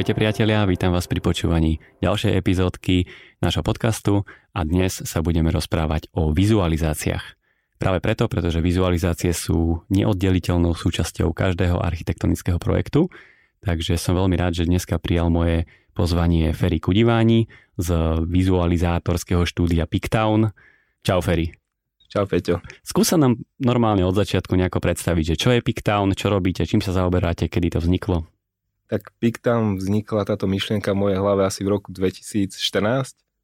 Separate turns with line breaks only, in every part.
Ahojte priatelia, vítam vás pri počúvaní ďalšej epizódky nášho podcastu a dnes sa budeme rozprávať o vizualizáciách. Práve preto, pretože vizualizácie sú neoddeliteľnou súčasťou každého architektonického projektu, takže som veľmi rád, že dneska prijal moje pozvanie Ferry Kudiváni z vizualizátorského štúdia Pictown. Čau Ferry.
Čau Peťo.
Skúsa nám normálne od začiatku nejako predstaviť, že čo je Pictown, čo robíte, čím sa zaoberáte, kedy to vzniklo?
Tak Pictown vznikla táto myšlienka v mojej hlave asi v roku 2014.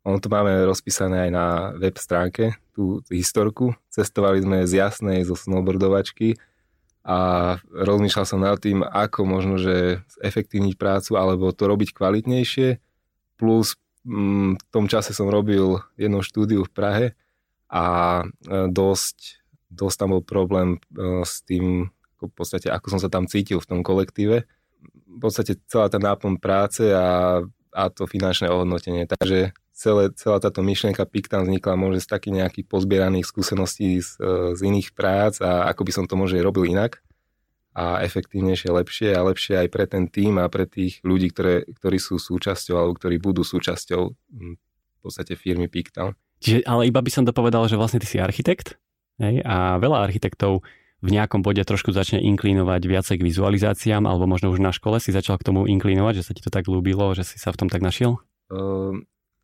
Ono to máme rozpísané aj na web stránke, tú historku. Cestovali sme z Jasnej, zo snowboardovačky a rozmýšľal som nad tým, ako možno, že efektívniť prácu alebo to robiť kvalitnejšie. Plus mm, v tom čase som robil jednu štúdiu v Prahe a e, dosť, dosť tam bol problém e, s tým, v podstate, ako som sa tam cítil v tom kolektíve. V podstate celá tá náplň práce a, a to finančné ohodnotenie. Takže celé, celá táto myšlienka PIK tam vznikla možno z takých nejakých pozbieraných skúseností z, e, z iných prác a ako by som to možno robil inak a efektívnejšie, lepšie a lepšie aj pre ten tým a pre tých ľudí, ktoré, ktorí sú súčasťou alebo ktorí budú súčasťou v podstate firmy Pictown.
Čiže, ale iba by som to povedal, že vlastne ty si architekt hej, a veľa architektov v nejakom bode trošku začne inklinovať viacej k vizualizáciám, alebo možno už na škole si začal k tomu inklinovať, že sa ti to tak ľúbilo, že si sa v tom tak našiel? Uh,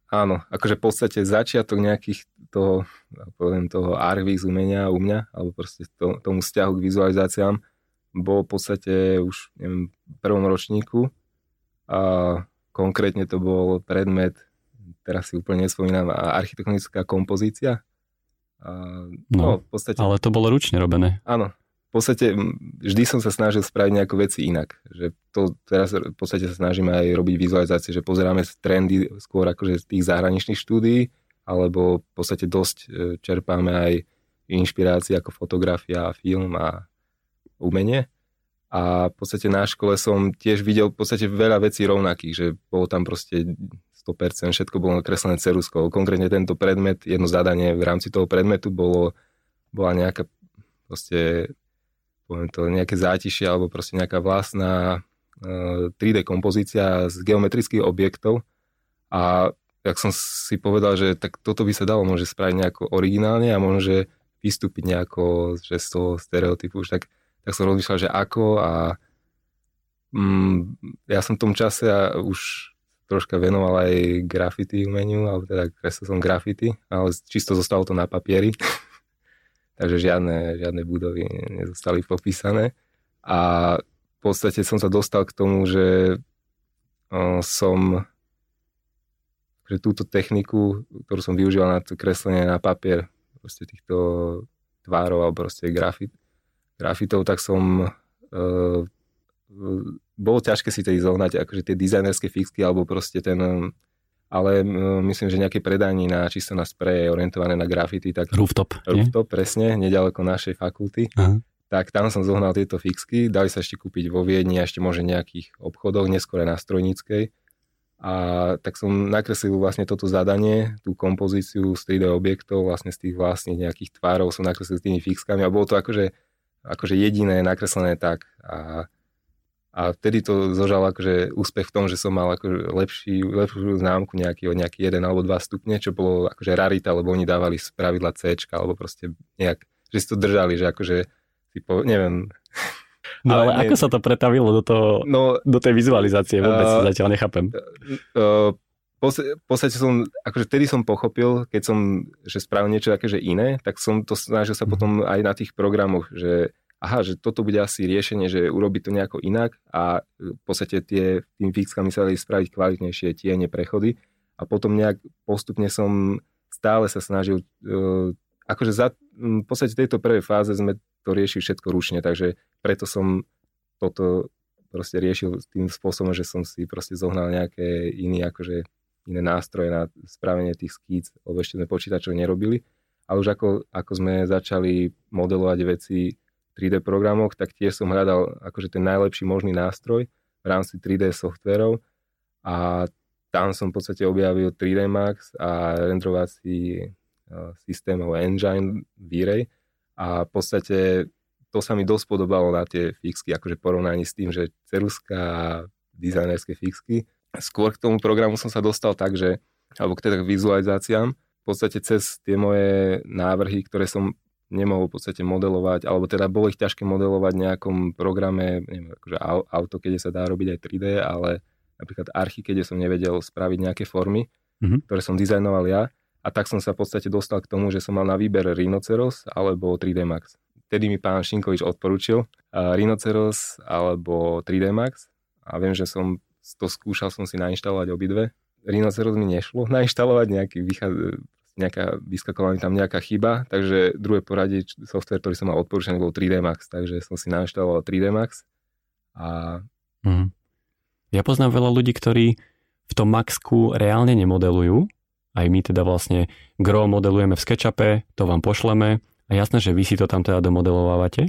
áno, akože v podstate začiatok nejakých toho, poviem, toho archvíz umenia u mňa, alebo proste to, tomu vzťahu k vizualizáciám, bol v podstate už neviem, v prvom ročníku a konkrétne to bol predmet teraz si úplne nespomínam, architektonická kompozícia.
A, no, no, v podstate... Ale to bolo ručne robené.
Áno. V podstate vždy som sa snažil spraviť nejaké veci inak. Že to teraz v podstate sa snažíme aj robiť vizualizácie, že pozeráme trendy skôr akože z tých zahraničných štúdií, alebo v podstate dosť e, čerpáme aj inšpirácie ako fotografia, film a umenie. A v podstate na škole som tiež videl v podstate veľa vecí rovnakých, že bolo tam proste 100%, všetko bolo nakreslené ceruskou. Konkrétne tento predmet, jedno zadanie v rámci toho predmetu bolo, bola nejaká proste, poviem to, nejaké zátišie alebo proste nejaká vlastná uh, eh, 3D kompozícia z geometrických objektov a jak som si povedal, že tak toto by sa dalo môže spraviť nejako originálne a môže vystúpiť nejako že z toho stereotypu už tak, tak som rozmýšľal, že ako a mm, ja som v tom čase a už troška venoval aj graffiti umeniu, alebo teda kreslil som graffiti, ale čisto zostalo to na papieri. Takže žiadne, žiadne budovy nezostali popísané. A v podstate som sa dostal k tomu, že som že túto techniku, ktorú som využíval na to kreslenie na papier, proste týchto tvárov alebo proste grafit, grafitov, tak som uh, bolo ťažké si tedy zohnať akože tie dizajnerské fixky alebo proste ten ale myslím, že nejaké predanie na čisto na spreje orientované na grafity. Tak
rooftop.
Rooftop, nie? presne, nedaleko našej fakulty. Aha. Tak tam som zohnal tieto fixky, dali sa ešte kúpiť vo Viedni a ešte môže nejakých obchodoch, neskôr na strojníckej. A tak som nakreslil vlastne toto zadanie, tú kompozíciu z 3D objektov, vlastne z tých vlastných nejakých tvárov som nakreslil s tými fixkami a bolo to akože, akože jediné nakreslené tak. A a vtedy to zožal akože úspech v tom, že som mal akože lepší, lepšiu známku nejaký o nejaký jeden alebo dva stupne, čo bolo akože rarita, lebo oni dávali z pravidla C, alebo proste nejak, že si to držali, že akože si po, neviem.
No ale, ale ako sa to pretavilo do, toho, no, do tej vizualizácie, vôbec uh, zatiaľ nechápem. Uh,
v podstate som, akože vtedy som pochopil, keď som, že spravil niečo také, že iné, tak som to snažil sa mm. potom aj na tých programoch, že aha, že toto bude asi riešenie, že urobiť to nejako inak a v podstate tie, tým fixkami sa dali spraviť kvalitnejšie tiene, prechody a potom nejak postupne som stále sa snažil, uh, akože za, v podstate tejto prvej fáze sme to riešili všetko ručne, takže preto som toto proste riešil tým spôsobom, že som si proste zohnal nejaké iné, akože iné nástroje na spravenie tých skíc, lebo ešte sme počítačov nerobili. Ale už ako, ako sme začali modelovať veci 3D programoch, tak tiež som hľadal akože ten najlepší možný nástroj v rámci 3D softverov. A tam som v podstate objavil 3D Max a rendrovací systém alebo engine V-Ray. A v podstate to sa mi dosť podobalo na tie fixky, akože porovnaní s tým, že ceruska dizajnerské fixky. Skôr k tomu programu som sa dostal tak, že, alebo k teda vizualizáciám, v podstate cez tie moje návrhy, ktoré som nemohol v podstate modelovať, alebo teda bolo ich ťažké modelovať v nejakom programe, neviem, akože auto, keď sa dá robiť aj 3D, ale napríklad archy, keď som nevedel spraviť nejaké formy, mm-hmm. ktoré som dizajnoval ja. A tak som sa v podstate dostal k tomu, že som mal na výber Rhinoceros alebo 3D Max. Vtedy mi pán Šinkovič odporučil uh, Rhinoceros alebo 3D Max a viem, že som to skúšal som si nainštalovať obidve. Rhinoceros mi nešlo nainštalovať, nejaký vychá, nejaká, vyskakovala mi tam nejaká chyba, takže druhé poradie software, ktorý som mal odporúčaný, bol 3D Max, takže som si nainštaloval 3D Max a... Mm.
Ja poznám veľa ľudí, ktorí v tom Maxku reálne nemodelujú, aj my teda vlastne gro modelujeme v SketchUpe, to vám pošleme a jasné, že vy si to tam teda domodelovávate,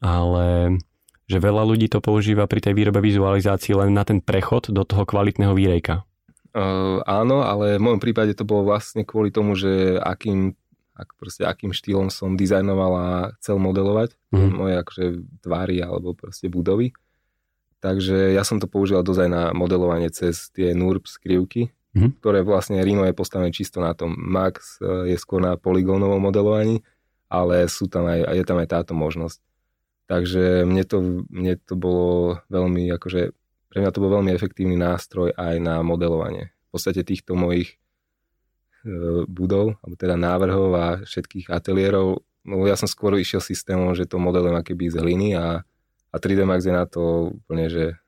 ale že veľa ľudí to používa pri tej výrobe vizualizácii len na ten prechod do toho kvalitného výrejka.
Uh, áno, ale v môjom prípade to bolo vlastne kvôli tomu, že akým, ak proste, akým štýlom som dizajnoval a chcel modelovať mm. moje akože tvary alebo proste budovy. Takže ja som to používal dozaj na modelovanie cez tie NURB skrivky, mm. ktoré vlastne Rhino je postavené čisto na tom. Max e, je skôr na poligónovom modelovaní, ale sú tam aj, je tam aj táto možnosť. Takže mne to, mne to bolo veľmi akože pre mňa to bol veľmi efektívny nástroj aj na modelovanie. V podstate týchto mojich e, budov, alebo teda návrhov a všetkých ateliérov, no ja som skôr išiel systémom, že to modelujem akéby z hliny a, a 3D Max je na to úplne, že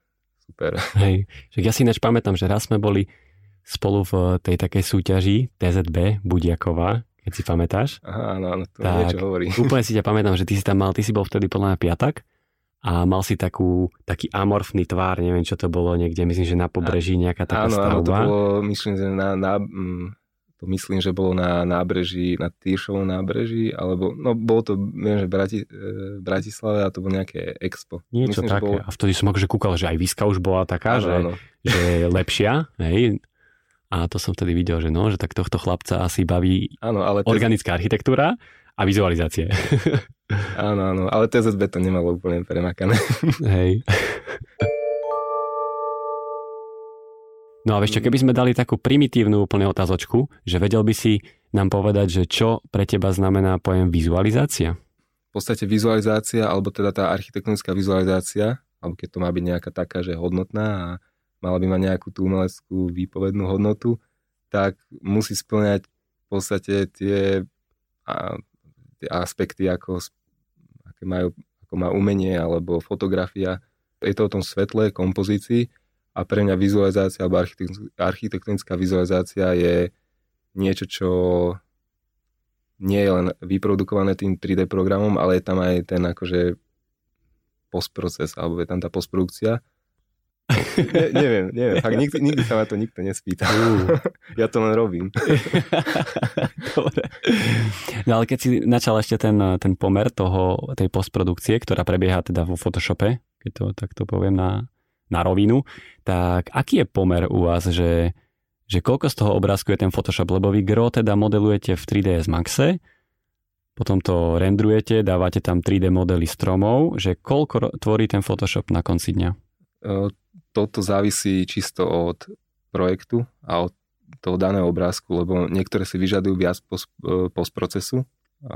super.
Hej, však ja si ináč pamätám, že raz sme boli spolu v tej takej súťaži TZB Budiaková, keď si pamätáš.
Aha, áno, áno, to tak, niečo hovorí.
Úplne si ťa pamätám, že ty si tam mal, ty si bol vtedy podľa mňa piatak a mal si takú, taký amorfný tvár, neviem čo to bolo niekde, myslím, že na pobreží nejaká taká
áno,
stavba.
Áno, to bolo, myslím, že na, na, mm, to myslím, že bolo na nábreží, na Týršovom nábreží, alebo, no bolo to, viem, že Brati, e, Bratislave a to bolo nejaké expo.
Niečo myslím, také. Bolo... A vtedy som akože kúkal, že aj Výska už bola taká, áno, že, áno. že je lepšia, hej, a to som vtedy videl, že no, že tak tohto chlapca asi baví áno, ale organická architektúra a vizualizácie.
Áno, áno, ale TZB to nemalo úplne premakané.
Hej. No a vieš čo, keby sme dali takú primitívnu úplne otázočku, že vedel by si nám povedať, že čo pre teba znamená pojem vizualizácia?
V podstate vizualizácia, alebo teda tá architektonická vizualizácia, alebo keď to má byť nejaká taká, že hodnotná a mala by mať nejakú tú umeleckú výpovednú hodnotu, tak musí splňať v podstate tie tie aspekty, ako, aké majú, ako má umenie alebo fotografia. Je to o tom svetle, kompozícii a pre mňa vizualizácia alebo architektonická vizualizácia je niečo, čo nie je len vyprodukované tým 3D programom, ale je tam aj ten akože postproces, alebo je tam tá postprodukcia ne, neviem, neviem. Fakt, nikdy, nikdy sa ma to nikto nespýta. Uh. ja to len robím.
Dobre. No ale keď si načal ešte ten, ten pomer toho, tej postprodukcie, ktorá prebieha teda vo Photoshope, keď to takto poviem na, na rovinu, tak aký je pomer u vás, že, že koľko z toho obrázku je ten Photoshop? Lebo vy gro teda modelujete v 3ds Maxe, potom to rendrujete, dávate tam 3D modely stromov, že koľko tvorí ten Photoshop na konci dňa?
Toto závisí čisto od projektu a od toho daného obrázku, lebo niektoré si vyžadujú viac post, e, postprocesu, e,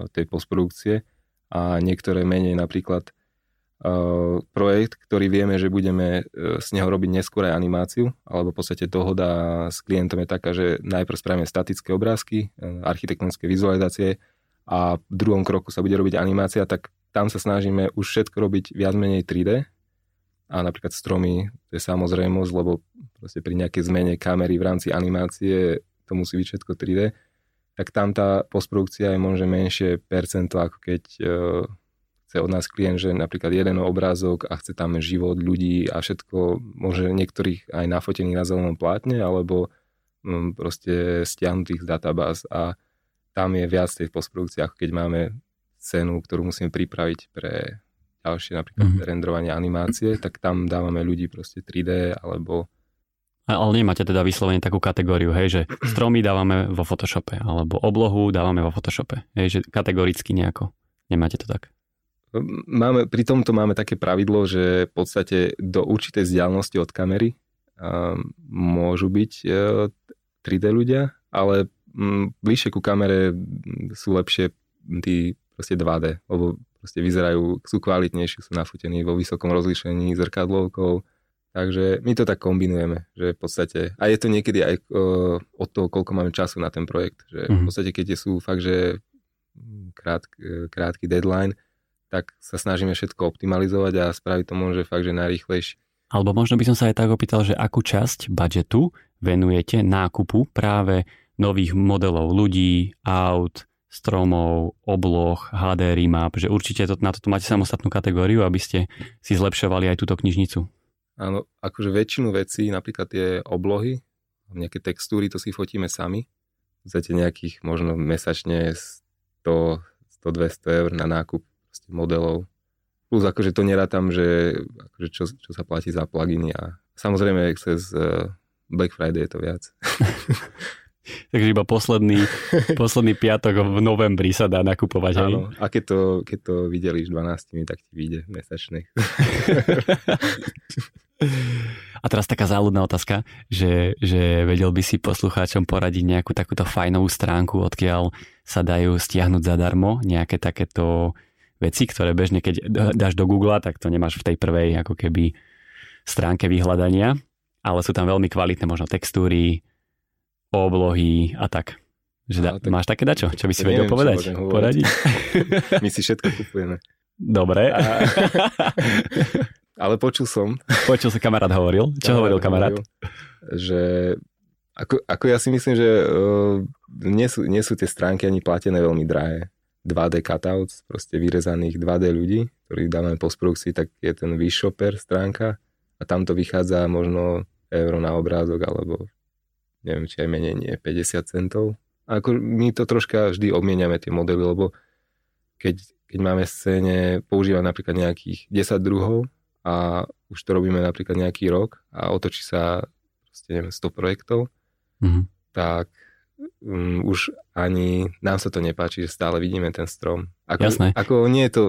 tej postprodukcie a niektoré menej. Napríklad uh, projekt, ktorý vieme, že budeme z neho robiť neskôr aj animáciu, alebo v podstate dohoda s klientom je taká, že najprv spravíme statické obrázky, architektonické vizualizácie a v druhom kroku sa bude robiť animácia, tak tam sa snažíme už všetko robiť viac menej 3D, a napríklad stromy, to je samozrejmosť, lebo proste pri nejakej zmene kamery v rámci animácie to musí byť všetko 3D, tak tam tá postprodukcia je možno menšie percento, ako keď uh, chce od nás klient, že napríklad jeden obrázok a chce tam život ľudí a všetko, môže niektorých aj nafotených na zelenom plátne, alebo um, proste stiahnutých z databáz. A tam je viac tej postprodukcie, ako keď máme cenu, ktorú musíme pripraviť pre ďalšie napríklad mm-hmm. rendrovanie animácie, tak tam dávame ľudí proste 3D alebo
ale nemáte teda vyslovene takú kategóriu, hej, že stromy dávame vo Photoshope, alebo oblohu dávame vo Photoshope, hej, že kategoricky nejako. Nemáte to tak?
Máme, pri tomto máme také pravidlo, že v podstate do určitej vzdialenosti od kamery um, môžu byť uh, 3D ľudia, ale um, bližšie ku kamere sú lepšie tí proste 2D, lebo proste vyzerajú, sú kvalitnejšie, sú nafotení vo vysokom rozlíšení zrkadlovkou, Takže my to tak kombinujeme, že v podstate, a je to niekedy aj uh, od toho, koľko máme času na ten projekt, že mm-hmm. v mhm. podstate, keď sú fakt, že krát, krátky deadline, tak sa snažíme všetko optimalizovať a spraviť to možno, že fakt, že najrýchlejšie.
Alebo možno by som sa aj tak opýtal, že akú časť budžetu venujete nákupu práve nových modelov ľudí, aut, stromov, obloh, HDR map, že určite to, na toto máte samostatnú kategóriu, aby ste si zlepšovali aj túto knižnicu.
Áno, akože väčšinu vecí, napríklad tie oblohy, nejaké textúry, to si fotíme sami. Zate nejakých možno mesačne 100, 100-200 eur na nákup modelov. Plus akože to nerátam, že akože čo, čo sa platí za pluginy a samozrejme cez uh, Black Friday je to viac.
Takže iba posledný, posledný piatok v novembri sa dá nakupovať.
Áno, a keď to, keď to videliš 12, tak ti vyjde mesačných.
A teraz taká záľudná otázka, že, že vedel by si poslucháčom poradiť nejakú takúto fajnovú stránku, odkiaľ sa dajú stiahnuť zadarmo nejaké takéto veci, ktoré bežne keď dáš do Google, tak to nemáš v tej prvej ako keby stránke vyhľadania, ale sú tam veľmi kvalitné možno textúry, oblohy a tak. Že da, tak máš také dačo? Čo by si vedel povedať? Poradiť?
My si všetko kupujeme.
Dobre. A...
Ale počul som.
Počul sa kamarát hovoril. Čo hovoril kamarát? Hovoril,
že ako, ako ja si myslím, že uh, nie, sú, nie sú tie stránky ani platené veľmi drahé. 2D cutouts, proste vyrezaných 2D ľudí, ktorí dávame postprodukcii, tak je ten Vishopper stránka a tam to vychádza možno euro na obrázok, alebo neviem, či aj menej nie, 50 centov. A ako my to troška vždy obmieniame tie modely, lebo keď, keď máme v scéne používať napríklad nejakých 10 druhov, a už to robíme napríklad nejaký rok a otočí sa proste, neviem, 100 projektov, mm-hmm. tak um, už ani nám sa to nepáči, že stále vidíme ten strom.
Ako, Jasné.
Ako nie je to,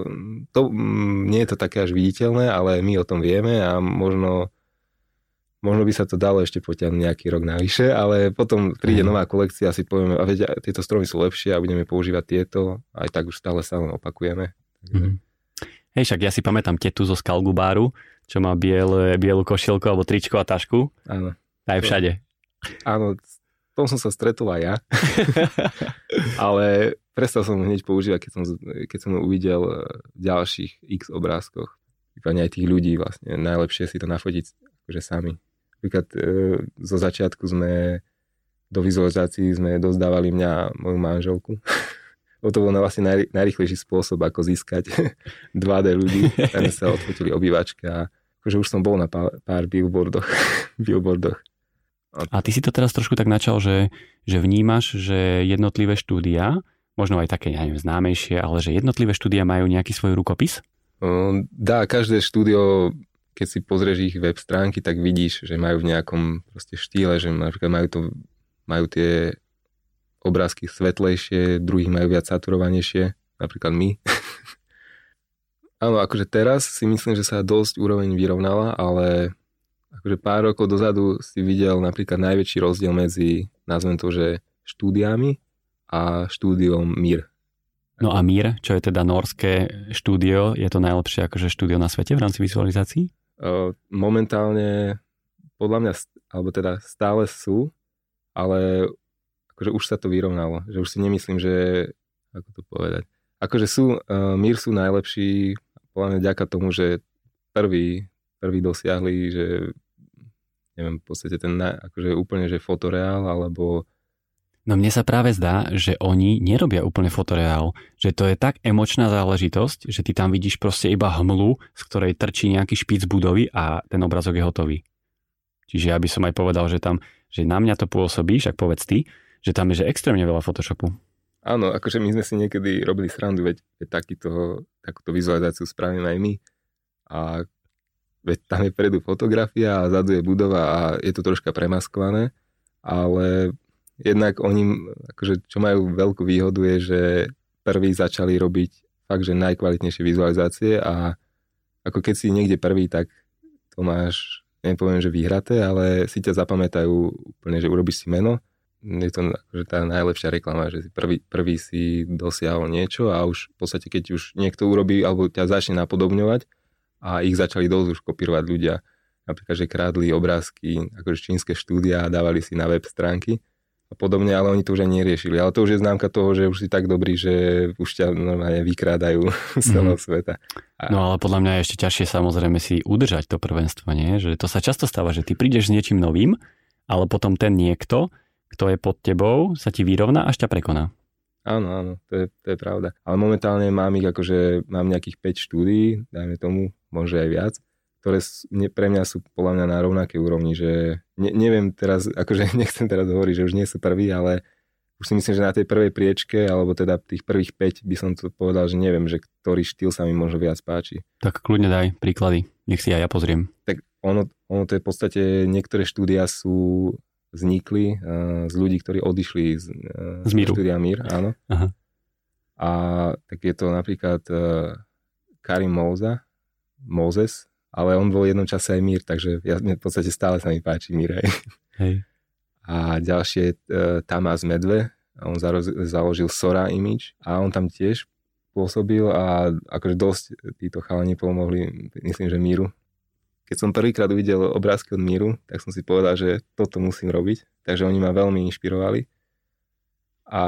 to, um, nie je to také až viditeľné, ale my o tom vieme a možno možno by sa to dalo ešte potiahnuť nejaký rok navyše, ale potom príde mm. nová kolekcia a si povieme, a veď, tieto stromy sú lepšie a budeme používať tieto, aj tak už stále sa len opakujeme. Takže... Mm.
Hej, však ja si pamätám tetu zo Skalgubáru, čo má biel, bielu košielku alebo tričko a tašku.
Áno.
Aj všade.
Áno, tom som sa stretol aj ja. Ale prestal som hneď používať, keď som, keď som uvidel eh, v ďalších x obrázkoch. Vypadne aj tých ľudí vlastne. Najlepšie si to nafotiť akože sami. Napríklad e, zo začiatku sme do vizualizácií sme dozdávali mňa moju manželku. to bol vlastne naj, najrychlejší spôsob, ako získať 2D ľudí. Tam sa odfotili obývačky a akože už som bol na pár, pár billboardoch. billboardoch.
A ty si to teraz trošku tak načal, že, že vnímaš, že jednotlivé štúdia, možno aj také, ja neviem, známejšie, ale že jednotlivé štúdia majú nejaký svoj rukopis?
dá, každé štúdio, keď si pozrieš ich web stránky, tak vidíš, že majú v nejakom proste štýle, že napríklad majú, to, majú tie obrázky svetlejšie, druhých majú viac saturovanejšie, napríklad my. Áno, akože teraz si myslím, že sa dosť úroveň vyrovnala, ale akože pár rokov dozadu si videl napríklad najväčší rozdiel medzi, nazvem to, že štúdiami a štúdiom MIR.
No a MIR, čo je teda norské štúdio, je to najlepšie akože štúdio na svete v rámci vizualizácií?
Momentálne podľa mňa, alebo teda stále sú, ale akože už sa to vyrovnalo, že už si nemyslím, že, ako to povedať, akože sú, uh, Mír sú najlepší, podľa mňa ďaká tomu, že prvý, prvý dosiahli, že neviem, v podstate ten, akože úplne, že fotoreál, alebo
No mne sa práve zdá, že oni nerobia úplne fotoreál, že to je tak emočná záležitosť, že ty tam vidíš proste iba hmlu, z ktorej trčí nejaký špic budovy a ten obrazok je hotový. Čiže ja by som aj povedal, že tam, že na mňa to pôsobí, však povedz ty, že tam je že extrémne veľa Photoshopu.
Áno, akože my sme si niekedy robili srandu, veď, veď takýto, takúto vizualizáciu spravíme aj my. A veď tam je predu fotografia a zadu je budova a je to troška premaskované, ale jednak oni, akože čo majú veľkú výhodu je, že prví začali robiť fakt, že najkvalitnejšie vizualizácie a ako keď si niekde prvý, tak to máš, nepoviem, že vyhraté, ale si ťa zapamätajú úplne, že urobíš si meno. Je to akože tá najlepšia reklama, že si prvý, prvý si dosiahol niečo a už v podstate, keď už niekto urobí alebo ťa začne napodobňovať a ich začali dosť už kopírovať ľudia, napríklad, že krádli obrázky, akože čínske štúdia a dávali si na web stránky a podobne, ale oni to už ani neriešili. Ale to už je známka toho, že už si tak dobrý, že už ťa normálne vykrádajú z celého mm. sveta.
A... No ale podľa mňa je ešte ťažšie samozrejme si udržať to prvenstvo, nie? Že to sa často stáva, že ty prídeš s niečím novým, ale potom ten niekto, kto je pod tebou, sa ti vyrovná až ťa prekoná.
Áno, áno, to je, to je pravda. Ale momentálne mám ich akože, mám nejakých 5 štúdií, dajme tomu, môže aj viac ktoré pre mňa sú podľa mňa na rovnakej úrovni, že ne, neviem teraz, akože nechcem teraz hovoriť, že už nie sú prví, ale už si myslím, že na tej prvej priečke, alebo teda tých prvých 5 by som to povedal, že neviem, že ktorý štýl sa mi možno viac páči.
Tak kľudne daj príklady, nech si aj ja pozriem.
Tak ono, ono to je v podstate, niektoré štúdia sú vznikli uh, z ľudí, ktorí odišli z, uh, z Míru. štúdia Mír, áno. Aha. A tak je to napríklad uh, Karim Mouza, Moses, ale on bol v jednom čase aj Mír, takže ja, v podstate stále sa mi páči Mír. Hej. hej. A ďalšie je Tamás Medve, on založil Sora Image a on tam tiež pôsobil a akože dosť títo chalani pomohli, myslím, že Míru. Keď som prvýkrát uvidel obrázky od Míru, tak som si povedal, že toto musím robiť, takže oni ma veľmi inšpirovali. A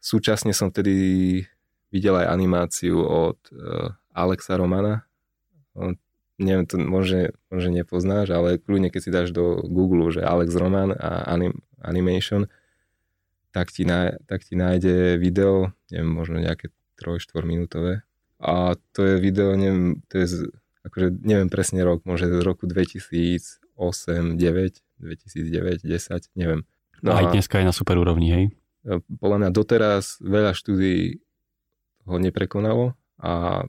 súčasne som vtedy videl aj animáciu od uh, Alexa Romana. Neviem, to môže, môže nepoznáš, ale kľudne keď si dáš do Google, že Alex Roman a anim, Animation, tak ti, na, tak ti nájde video, neviem, možno nejaké 3-4 minútové. A to je video, neviem, to je, akože neviem presne rok, môže z roku 2008, 9, 2009, 10, neviem.
No Aj dneska je na super úrovni, hej?
Podľa mňa doteraz veľa štúdí ho neprekonalo a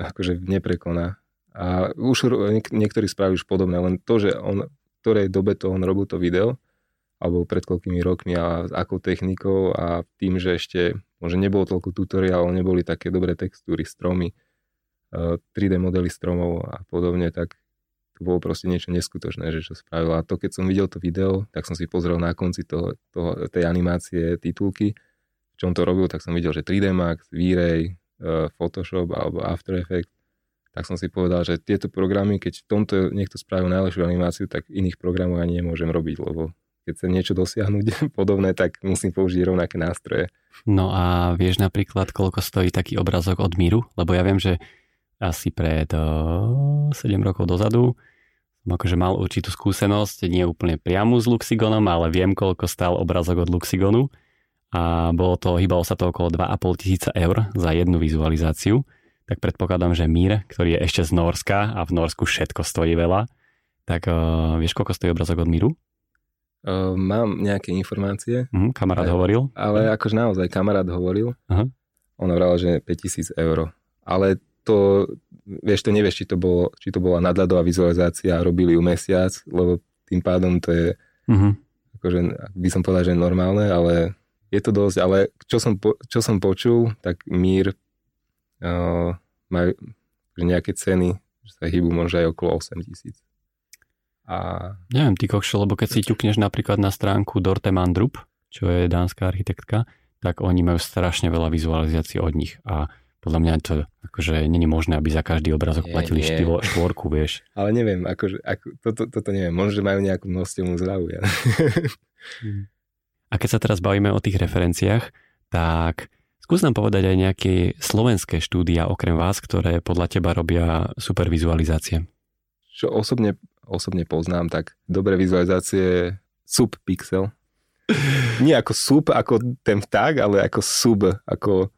akože neprekoná a už niektorí spravili už podobné, len to, že on v ktorej dobe to on robil to video, alebo pred koľkými rokmi a akou technikou a tým, že ešte možno nebolo toľko tutoriálov, neboli také dobré textúry, stromy, 3D e, modely stromov a podobne, tak to bolo proste niečo neskutočné, že čo spravil. A to, keď som videl to video, tak som si pozrel na konci toho, toho, tej animácie titulky, v čom to robil, tak som videl, že 3D Max, V-Ray, e, Photoshop alebo After Effects tak som si povedal, že tieto programy, keď v tomto niekto spravil najlepšiu animáciu, tak iných programov ani nemôžem robiť, lebo keď chcem niečo dosiahnuť podobné, tak musím použiť rovnaké nástroje.
No a vieš napríklad, koľko stojí taký obrazok od Míru? Lebo ja viem, že asi pred uh, 7 rokov dozadu som akože mal určitú skúsenosť, nie úplne priamu s Luxigonom, ale viem, koľko stál obrazok od Luxigonu a bolo to, hýbalo sa to okolo 2,5 tisíca eur za jednu vizualizáciu tak predpokladám, že Mír, ktorý je ešte z Norska a v Norsku všetko stojí veľa, tak uh, vieš, koľko stojí obrazok od Míru?
Uh, mám nejaké informácie.
Uh, kamarát aj, hovoril?
Ale akože naozaj kamarát hovoril. Uh-huh. On hovoril, že 5000 eur. Ale to, vieš, to nevieš, či to, bolo, či to bola nadľadová vizualizácia a robili ju mesiac, lebo tým pádom to je, uh-huh. akože by som povedal, že normálne, ale je to dosť, ale čo som, po, čo som počul, tak Mír majú nejaké ceny, že sa hýbu možno aj okolo 8 tisíc.
A... Neviem, ty kokšo, lebo keď si ťukneš napríklad na stránku Dorte Mandrup, čo je dánska architektka, tak oni majú strašne veľa vizualizácií od nich a podľa mňa to akože není možné, aby za každý obrazok nie, platili nie. Štýlo, štvorku, vieš.
Ale neviem, akože, ako, toto, toto neviem, možno, že majú nejakú množstevnú zľavu. Ja.
a keď sa teraz bavíme o tých referenciách, tak Skús nám povedať aj nejaké slovenské štúdia okrem vás, ktoré podľa teba robia super vizualizácie.
Čo osobne, osobne poznám, tak dobré vizualizácie subpixel. Nie ako sub, ako ten vták, ale ako sub, ako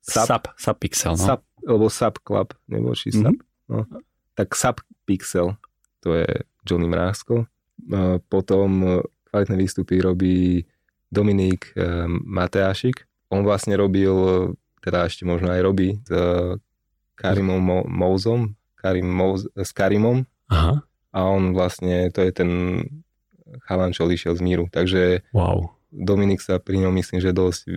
sub. Sub, subpixel, no.
Sub, alebo subclub, nebo či sub. Mm-hmm. No. Tak subpixel, to je Johnny Mrázko. Potom kvalitné výstupy robí Dominik eh, Mateášik, on vlastne robil, teda ešte možno aj robí s eh, Karimom Mo- Mouzom, Karim Mouz, s Karimom. Aha. A on vlastne, to je ten chalan, čo odišiel z míru. Takže
wow.
Dominik sa pri ňom myslím, že dosť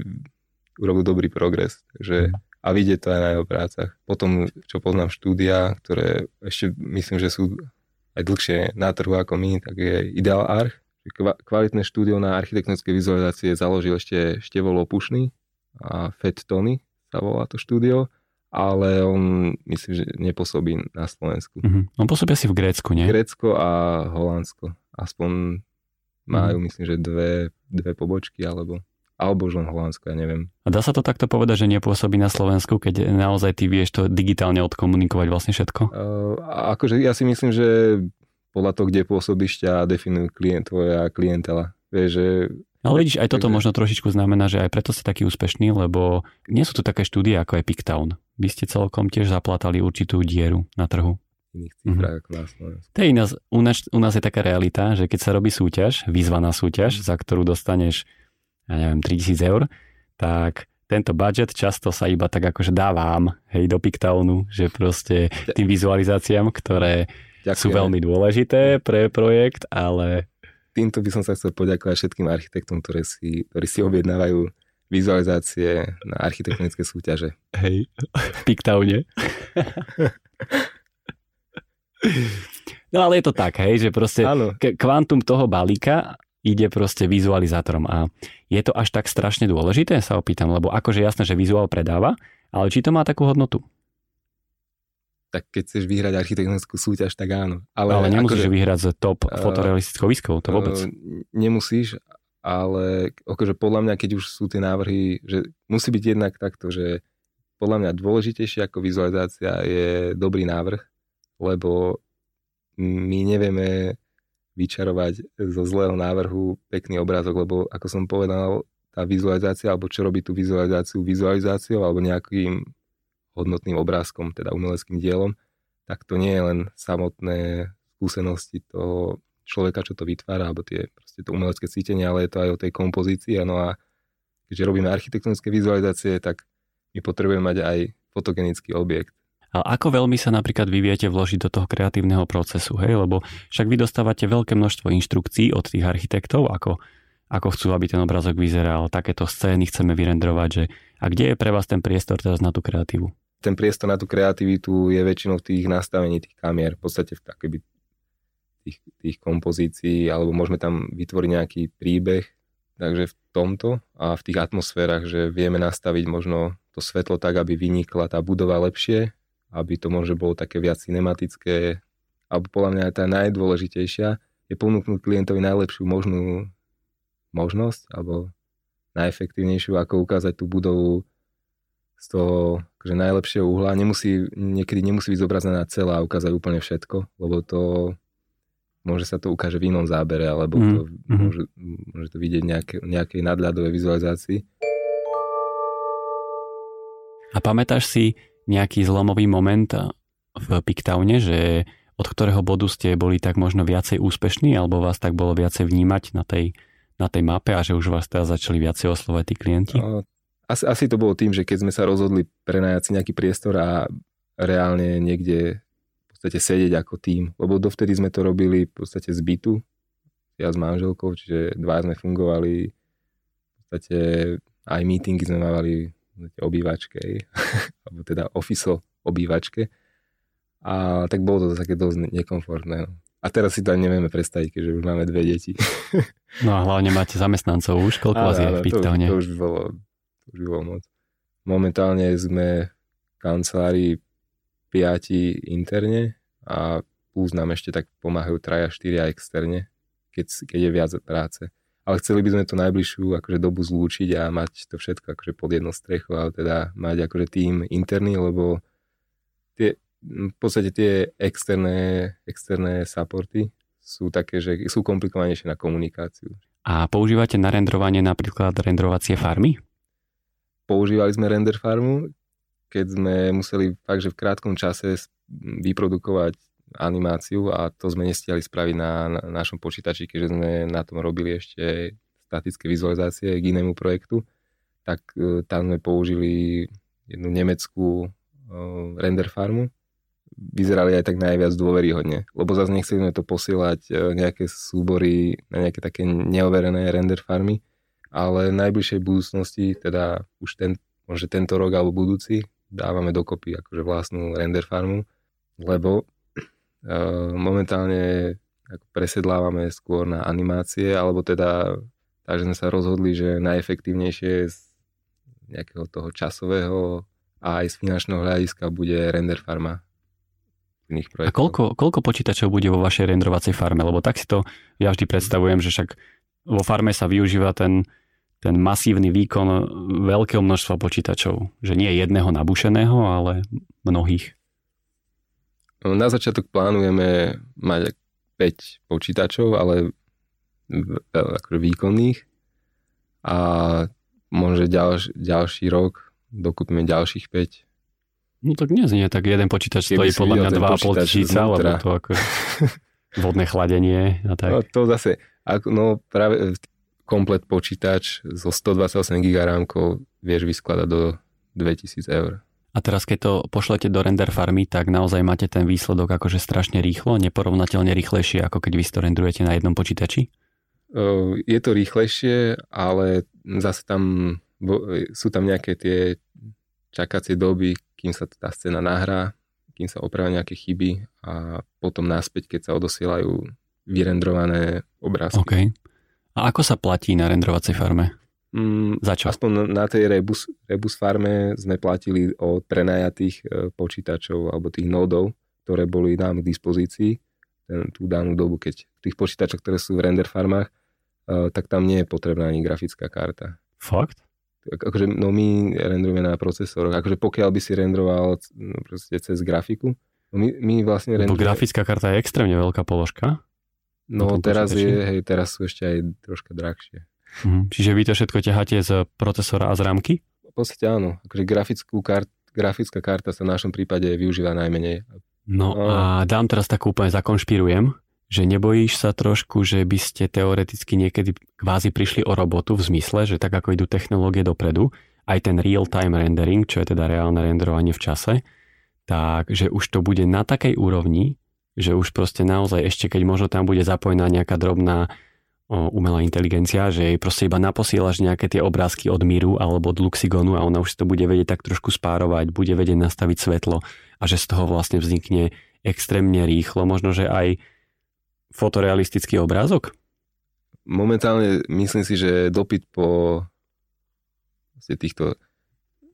urobil dobrý progres. Takže, mm. A vidieť to aj na jeho prácach. Potom, čo poznám štúdia, ktoré ešte myslím, že sú aj dlhšie na trhu ako my, tak je Ideal Arch. Kvalitné štúdio na architektonické vizualizácie založil ešte Števo Lopušný a Fed Tony sa volá to štúdio, ale on myslím, že nepôsobí na Slovensku.
Uh-huh. On pôsobí asi v Grécku, nie?
Grécko a Holandsko. Aspoň majú, uh-huh. myslím, že dve, dve pobočky, alebo alebo už len Holandsko, ja neviem.
A dá sa to takto povedať, že nepôsobí na Slovensku, keď naozaj ty vieš to digitálne odkomunikovať vlastne všetko? Uh,
akože ja si myslím, že podľa toho, kde pôsobíš, ťa definujú klient, tvoja klientela. Vieš, že
ale vidíš, aj toto možno trošičku znamená, že aj preto ste taký úspešný, lebo nie sú tu také štúdie ako je Pictown. Vy ste celkom tiež zaplatali určitú dieru na trhu.
Iných cifrách mm-hmm. ako.
To je u, nás, u nás je taká realita, že keď sa robí súťaž, výzvaná súťaž, za ktorú dostaneš ja neviem, 3000 eur, tak tento budget často sa iba tak akože dá vám, hej, do Pictownu, že proste tým vizualizáciám, ktoré Ďakujem. sú veľmi dôležité pre projekt, ale...
Týmto by som sa chcel poďakovať všetkým architektom, ktorí si, ktorí si objednávajú vizualizácie na architektonické súťaže.
Hej, v Pictowne. No ale je to tak, hej, že proste kvantum toho balíka ide proste vizualizátorom. A je to až tak strašne dôležité, sa opýtam, lebo akože jasné, že vizuál predáva, ale či to má takú hodnotu?
Tak keď chceš vyhrať architektonickú súťaž, tak áno.
Ale, ale nemusíš akože, vyhrať z top uh, fotorealistickou výskou, to vôbec. Uh,
nemusíš, ale akože podľa mňa, keď už sú tie návrhy, že musí byť jednak takto, že podľa mňa dôležitejšie ako vizualizácia je dobrý návrh, lebo my nevieme vyčarovať zo zlého návrhu pekný obrázok, lebo ako som povedal, tá vizualizácia, alebo čo robí tú vizualizáciu vizualizáciou alebo nejakým hodnotným obrázkom, teda umeleckým dielom, tak to nie je len samotné skúsenosti toho človeka, čo to vytvára, alebo tie, proste to umelecké cítenie, ale je to aj o tej kompozícii. No a keďže robíme architektonické vizualizácie, tak my potrebujeme mať aj fotogenický objekt.
Ale ako veľmi sa napríklad vy viete vložiť do toho kreatívneho procesu, hej? Lebo však vy dostávate veľké množstvo inštrukcií od tých architektov, ako, ako chcú, aby ten obrazok vyzeral, takéto scény chceme vyrendrovať, že a kde je pre vás ten priestor teraz na tú kreatívu?
Ten priestor na tú kreativitu je väčšinou v tých nastavení tých kamier, v podstate v takéby tých, tých kompozícií, alebo môžeme tam vytvoriť nejaký príbeh, takže v tomto a v tých atmosférach, že vieme nastaviť možno to svetlo tak, aby vynikla tá budova lepšie, aby to možno bolo také viac cinematické, alebo podľa mňa tá najdôležitejšia je ponúknuť klientovi najlepšiu možnú možnosť, alebo najefektívnejšiu, ako ukázať tú budovu z toho akože najlepšieho uhla. Nemusí, niekedy nemusí byť zobrazená celá a ukázať úplne všetko, lebo to môže sa to ukáže v inom zábere, alebo mm. to, mm. môže, môže to vidieť nejaké, nejakej nadľadovej vizualizácii.
A pamätáš si, nejaký zlomový moment v Pictowne, že od ktorého bodu ste boli tak možno viacej úspešní alebo vás tak bolo viacej vnímať na tej, na tej mape a že už vás teraz začali viacej oslovať tí klienti?
Asi, asi to bolo tým, že keď sme sa rozhodli prenajať si nejaký priestor a reálne niekde v podstate sedieť ako tým, lebo dovtedy sme to robili v podstate z bytu, ja s manželkou, čiže dva sme fungovali, v podstate aj meetingy sme mávali obývačke, alebo teda ofiso obývačke. A tak bolo to také dosť nekomfortné. No. A teraz si to ani nevieme predstaviť, keďže už máme dve deti.
No a hlavne máte zamestnancov už, koľko vás je v?
To, to, už bolo, to už by bolo moc. Momentálne sme v kancelárii piati interne a plus nám ešte tak pomáhajú traja, štyria externe, keď, keď je viac práce ale chceli by sme tú najbližšiu akože dobu zlúčiť a mať to všetko akože pod jedno strechu, ale teda mať akože tým interný, lebo tie, v podstate tie externé, externé supporty sú také, že sú komplikovanejšie na komunikáciu.
A používate na rendrovanie napríklad rendrovacie farmy?
Používali sme render farmu, keď sme museli fakt, že v krátkom čase vyprodukovať animáciu a to sme nestiali spraviť na, na našom počítači, keďže sme na tom robili ešte statické vizualizácie k inému projektu, tak e, tam sme použili jednu nemeckú e, render farmu. Vyzerali aj tak najviac dôveryhodne, lebo zase nechceli sme to posielať e, nejaké súbory na nejaké také neoverené render farmy, ale v najbližšej budúcnosti, teda už ten, možno tento rok alebo budúci, dávame dokopy akože vlastnú render farmu, lebo uh, momentálne ako presedlávame skôr na animácie, alebo teda takže sme sa rozhodli, že najefektívnejšie z nejakého toho časového a aj z finančného hľadiska bude render farma
iných projektov. A koľko, koľko počítačov bude vo vašej renderovacej farme? Lebo tak si to ja vždy predstavujem, že však vo farme sa využíva ten, ten masívny výkon veľkého množstva počítačov. Že nie jedného nabušeného, ale mnohých.
No, na začiatok plánujeme mať 5 počítačov, ale akože výkonných a možno ďalš, ďalší rok dokúpime ďalších 5
No tak nie znie, tak jeden počítač stojí podľa mňa 2,5 tisíca, lebo to ako vodné chladenie a tak.
No to zase, ako, no práve komplet počítač so 128 GB rámkou vieš vyskladať do 2000 eur.
A teraz keď to pošlete do render farmy, tak naozaj máte ten výsledok akože strašne rýchlo, neporovnateľne rýchlejšie, ako keď vy to rendrujete na jednom počítači?
Je to rýchlejšie, ale zase tam sú tam nejaké tie čakacie doby, kým sa tá scéna nahrá, kým sa opravia nejaké chyby a potom naspäť, keď sa odosielajú vyrendrované obrázky.
Okay. A ako sa platí na rendrovacej farme?
Mm, Za čo? Aspoň na tej Rebus, Rebus farme sme platili od prenajatých e, počítačov alebo tých nódov, ktoré boli nám k dispozícii ten, tú danú dobu, keď v tých počítačoch, ktoré sú v render farmách, uh, tak tam nie je potrebná ani grafická karta.
Fakt?
akože, no my rendrujeme na procesoroch, akože pokiaľ by si rendroval no, proste cez grafiku, no my, my vlastne
rendrujeme... grafická karta je extrémne veľká položka.
No teraz je, hej, teraz sú ešte aj troška drahšie.
Mhm. Čiže vy to všetko ťaháte z procesora a z rámky?
V podstate áno. Akože grafickú kart, grafická karta sa v našom prípade využíva najmenej.
No a dám teraz takú úplne zakonšpirujem že nebojíš sa trošku, že by ste teoreticky niekedy kvázi prišli o robotu v zmysle, že tak ako idú technológie dopredu, aj ten real-time rendering, čo je teda reálne renderovanie v čase, tak že už to bude na takej úrovni, že už proste naozaj ešte keď možno tam bude zapojená nejaká drobná o, umelá inteligencia, že jej proste iba naposielaš nejaké tie obrázky od Miru alebo od Luxigonu a ona už to bude vedieť tak trošku spárovať, bude vedieť nastaviť svetlo a že z toho vlastne vznikne extrémne rýchlo, možno že aj fotorealistický obrázok?
Momentálne myslím si, že dopyt po týchto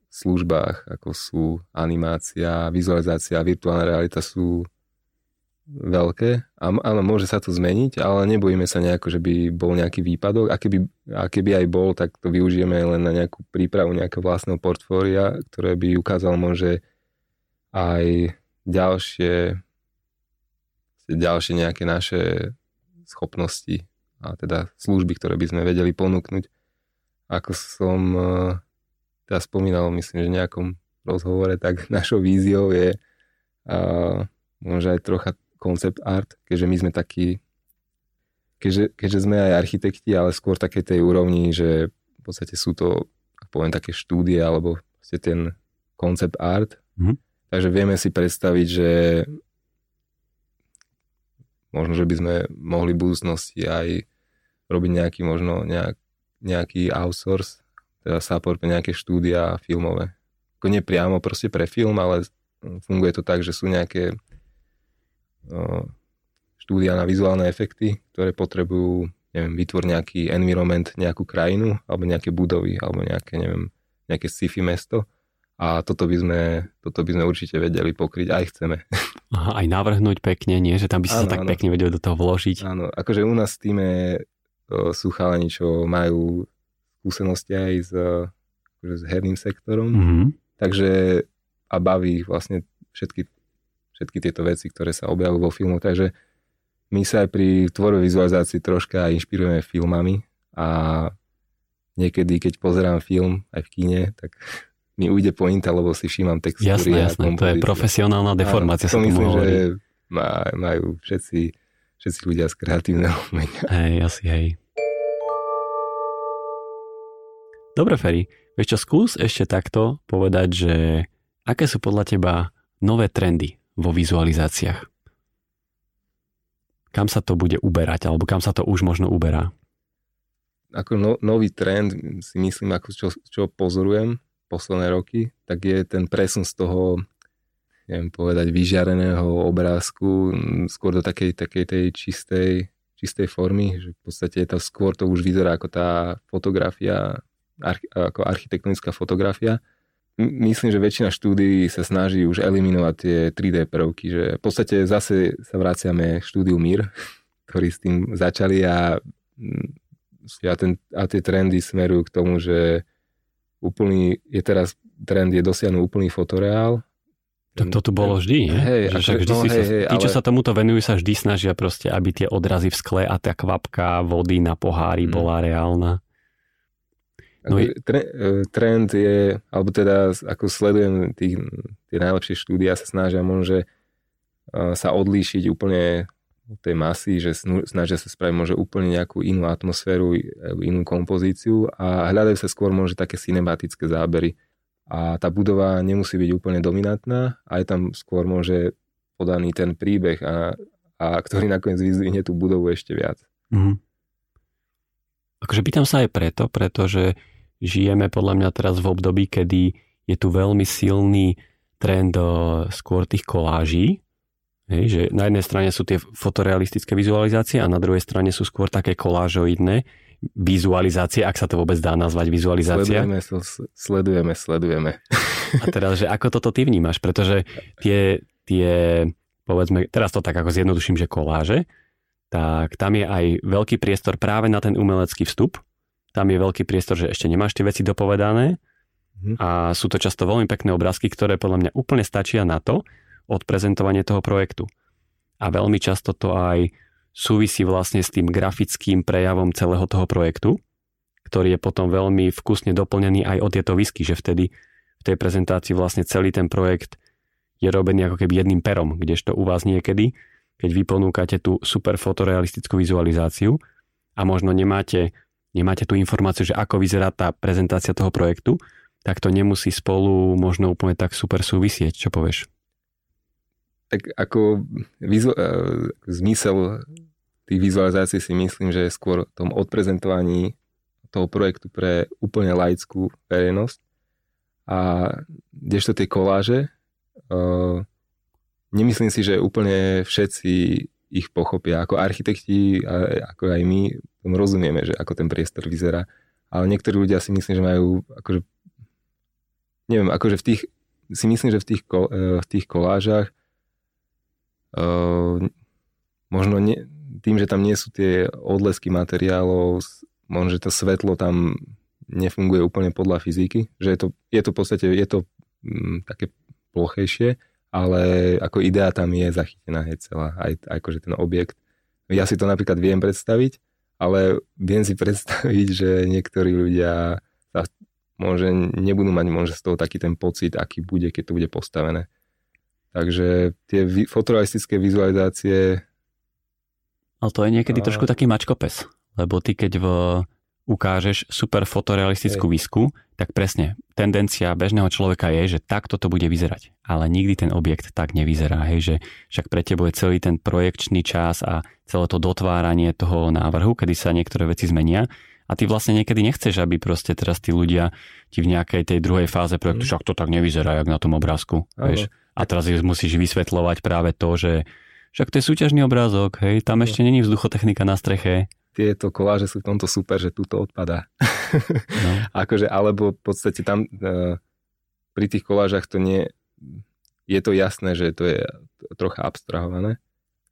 službách, ako sú animácia, vizualizácia, virtuálna realita sú veľké. A, áno, môže sa to zmeniť, ale nebojíme sa nejako, že by bol nejaký výpadok. A keby, a keby aj bol, tak to využijeme len na nejakú prípravu nejakého vlastného portfólia, ktoré by ukázalo môže aj ďalšie ďalšie nejaké naše schopnosti a teda služby, ktoré by sme vedeli ponúknuť. Ako som teda spomínal, myslím, že v nejakom rozhovore, tak našou víziou je a, možno aj trocha concept art, keďže my sme takí, keďže, keďže sme aj architekti, ale skôr také tej úrovni, že v podstate sú to, poviem, také štúdie alebo ten concept art. Mm-hmm. Takže vieme si predstaviť, že možno, že by sme mohli v budúcnosti aj robiť nejaký možno nejak, nejaký outsource, teda support pre nejaké štúdia filmové. Ako nie priamo proste pre film, ale funguje to tak, že sú nejaké štúdia na vizuálne efekty, ktoré potrebujú neviem, vytvoriť nejaký environment, nejakú krajinu, alebo nejaké budovy, alebo nejaké, neviem, nejaké sci-fi mesto a toto by sme, toto by sme určite vedeli pokryť, aj chceme.
Aha, aj navrhnúť pekne, nie? Že tam by si sa tak áno. pekne vedel do toho vložiť.
Áno, akože u nás v týme sú chalani, čo majú skúsenosti aj s, akože s herným sektorom, mm-hmm. takže a baví ich vlastne všetky, všetky tieto veci, ktoré sa objavujú vo filmu, takže my sa aj pri tvorbe vizualizácii troška inšpirujeme filmami a niekedy, keď pozerám film aj v kine, tak mi ujde pointa, lebo si všímam textúry.
Jasné, jasné, to je profesionálna deformácia.
Áno, to myslím, hovorí. že majú všetci, všetci ľudia z kreatívneho umenia.
Hej, asi hej. Dobre, Ferry, vieš čo, skús ešte takto povedať, že aké sú podľa teba nové trendy vo vizualizáciách? Kam sa to bude uberať, alebo kam sa to už možno uberá?
Ako no, nový trend si myslím, ako čo, čo pozorujem, posledné roky, tak je ten presun z toho, neviem povedať, vyžiareného obrázku skôr do takej, takej tej čistej, čistej formy, že v podstate to skôr to už vyzerá ako tá fotografia, arch, ako architektonická fotografia. Myslím, že väčšina štúdií sa snaží už eliminovať tie 3D prvky, že v podstate zase sa vraciame k štúdiu MIR, ktorí s tým začali a, a, ten, a tie trendy smerujú k tomu, že úplný, je teraz trend je dosiahnuť úplný fotoreál.
Tak to tu bolo vždy, nie?
Hej,
že však vždy
no,
si
hej,
sa,
hej,
tí, čo
ale-
sa tomuto venujú, sa vždy snažia proste, aby tie odrazy v skle a tá kvapka vody na pohári
Mm.
bola reálna. No
tre, e, trend je, alebo teda ako sledujem tých, tie najlepšie štúdia sa snažia možno, že e, sa odlíšiť úplne od tej masy, že snažia sa spraviť možno úplne nejakú inú atmosféru, e, inú kompozíciu a hľadajú sa skôr možno také cinematické zábery. A tá budova nemusí byť úplne dominantná a je tam skôr môže podaný ten príbeh a, a ktorý nakoniec vyzdvihne tú budovu ešte viac.
Mhm. Akože pýtam sa aj preto, pretože žijeme podľa mňa teraz v období, kedy je tu veľmi silný trend eh, skôr tých koláží. Hej, že na jednej strane sú tie fotorealistické vizualizácie a na druhej strane sú skôr také kolážoidné vizualizácie, ak sa to vôbec dá nazvať vizualizácia.
Sledujeme, sledujeme, sledujeme.
A teraz, že ako toto ty vnímaš? Pretože tie, tie, povedzme, teraz to tak ako zjednoduším, že koláže, tak tam je aj veľký priestor práve na ten umelecký vstup. Tam je veľký priestor, že ešte nemáš tie veci dopovedané
Mhm.
a sú to často veľmi pekné obrázky, ktoré podľa mňa úplne stačia na to, odprezentovanie toho projektu. A veľmi často to aj súvisí vlastne s tým grafickým prejavom celého toho projektu, ktorý je potom veľmi vkusne doplnený aj o tieto whisky, že vtedy v tej prezentácii vlastne celý ten projekt je robený ako keby jedným perom, kdežto u vás niekedy, keď vy ponúkate tú super fotorealistickú vizualizáciu a možno nemáte, nemáte tú informáciu, že ako vyzerá tá prezentácia toho projektu, tak to nemusí spolu možno úplne tak super súvisieť. Čo povieš?
tak ako vizu- e, zmysel tých vizualizácií si myslím, že je skôr v tom odprezentovaní toho projektu pre úplne laickú verejnosť. A kdežto tie koláže, uh, nemyslím si, že úplne všetci ich pochopia. Ako architekti, ako aj my, tomu rozumieme, že ako ten priestor vyzerá. Ale niektorí ľudia si myslím, že majú akože neviem, akože v tých si myslím, že v tých, ko- e, v tých kolážach uh, možno nie, tým, že tam nie sú tie odlesky materiálov, možno, že to svetlo tam nefunguje úplne podľa fyziky, že je to, je to v podstate, je to mm, také plochejšie, ale ako idea tam je zachytená hej, celá, aj, aj akože ten objekt. Ja si to napríklad viem predstaviť, ale viem si predstaviť, že niektorí ľudia sa môže nebudú mať možno z toho taký ten pocit, aký bude, keď to bude postavené. Takže tie vi- fotorealistické vizualizácie
Ale to je niekedy
A-
trošku taký mačkopes, lebo ty keď v, ukážeš super fotorealistickú visku, tak presne, tendencia bežného človeka je, že takto to bude vyzerať. Ale nikdy ten objekt tak nevyzerá, hej, že však pre teba je celý ten projekčný čas a celé to dotváranie toho návrhu, kedy sa niektoré veci zmenia a ty vlastne niekedy nechceš, aby proste teraz tí ľudia ti v nejakej tej druhej fáze projektu,
Mm.
však to tak nevyzerá, jak na tom obrázku, vieš. A teraz musíš vysvetľovať práve to, že však to je súťažný obrázok, hej, tam ešte není vzduchotechnika na streche.
Tieto koláže sú v tomto super, že tu to odpadá.
No.
akože, alebo v podstate tam e, pri tých kolážach to nie je to jasné, že to je trocha abstrahované.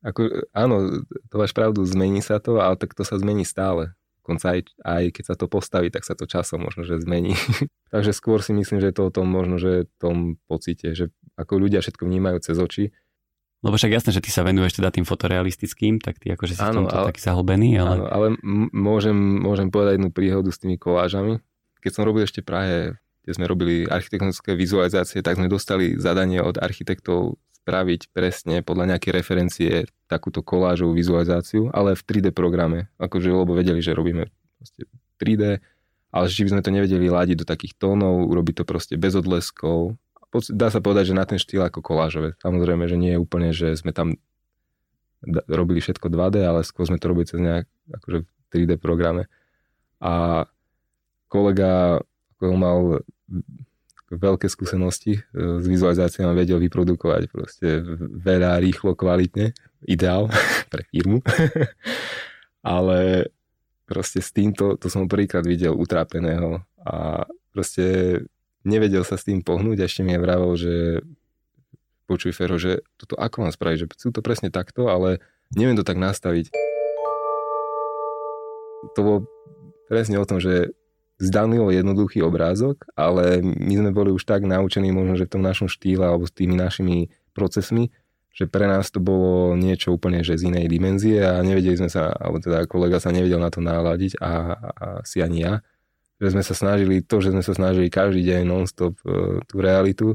Ako, áno, to máš pravdu, zmení sa to, ale tak to sa zmení stále. Konca aj, aj keď sa to postaví, tak sa to časom možno, že zmení. Takže skôr si myslím, že je to o tom možno, že tom pocite, že ako ľudia všetko vnímajú cez oči.
Lebo však jasné, že ty sa venuješ teda tým fotorealistickým, tak ty akože si
Áno,
v tomto
ale-
taký zahlbený, ale...
Áno, ale m- môžem, môžem povedať jednu príhodu s tými kolážami. Keď som robil ešte v Prahe, kde sme robili architektonické vizualizácie, tak sme dostali zadanie od architektov spraviť presne podľa nejakej referencie takúto kolážovú vizualizáciu, ale v 3D programe. Akože, lebo vedeli, že robíme proste 3D, ale či by sme to nevedeli ladiť do takých tónov, urobiť to proste bez odleskov. Dá sa povedať, že na ten štýl ako kolážové. Samozrejme, že nie je úplne, že sme tam robili všetko 2D, ale skôr sme to robili cez nejak akože v 3D programe. A kolega ako mal veľké skúsenosti e, s vizualizáciou vedel vyprodukovať proste veľa, rýchlo, kvalitne. Ideál pre firmu. Ale proste s týmto, to som prvýkrát videl utrápeného a proste nevedel sa s tým pohnúť a ešte mi je vravel, že počuj Fero, že toto ako mám spraviť, že chcú to presne takto, ale neviem to tak nastaviť. To bolo presne o tom, že zdanlivo jednoduchý obrázok, ale my sme boli už tak naučení možno, že v tom našom štýle alebo s tými našimi procesmi, že pre nás to bolo niečo úplne že z inej dimenzie a nevedeli sme sa, alebo teda kolega sa nevedel na to náladiť a, a si ani ja, že sme sa snažili, to, že sme sa snažili každý deň non-stop uh, tú realitu,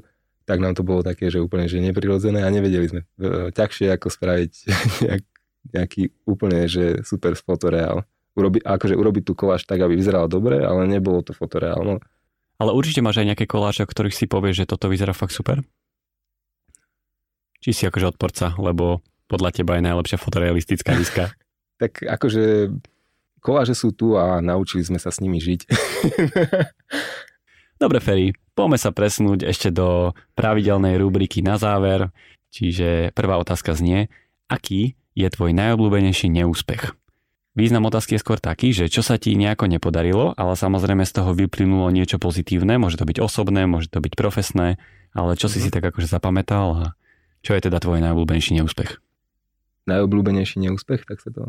tak nám to bolo také, že úplne že neprirodzené a nevedeli sme uh, ťažšie ako spraviť nejak, nejaký úplne že super fotoreál urobi, akože urobiť tú koláž tak, aby vyzerala dobre, ale nebolo to fotoreálno.
Ale určite máš aj nejaké koláže, o ktorých si povieš, že toto vyzerá fakt super? Či si akože odporca, lebo podľa teba je najlepšia fotorealistická diska?
tak akože koláže sú tu a naučili sme sa s nimi žiť.
Dobre, Ferry, poďme sa presnúť ešte do pravidelnej rubriky na záver. Čiže prvá otázka znie, aký je tvoj najobľúbenejší neúspech? Význam otázky je skôr taký, že čo sa ti nejako nepodarilo, ale samozrejme z toho vyplynulo niečo pozitívne, môže to byť osobné, môže to byť profesné, ale čo si si mhm. tak akože zapamätal a čo je teda tvoj najobľúbenejší neúspech?
Najobľúbenejší neúspech, tak sa to...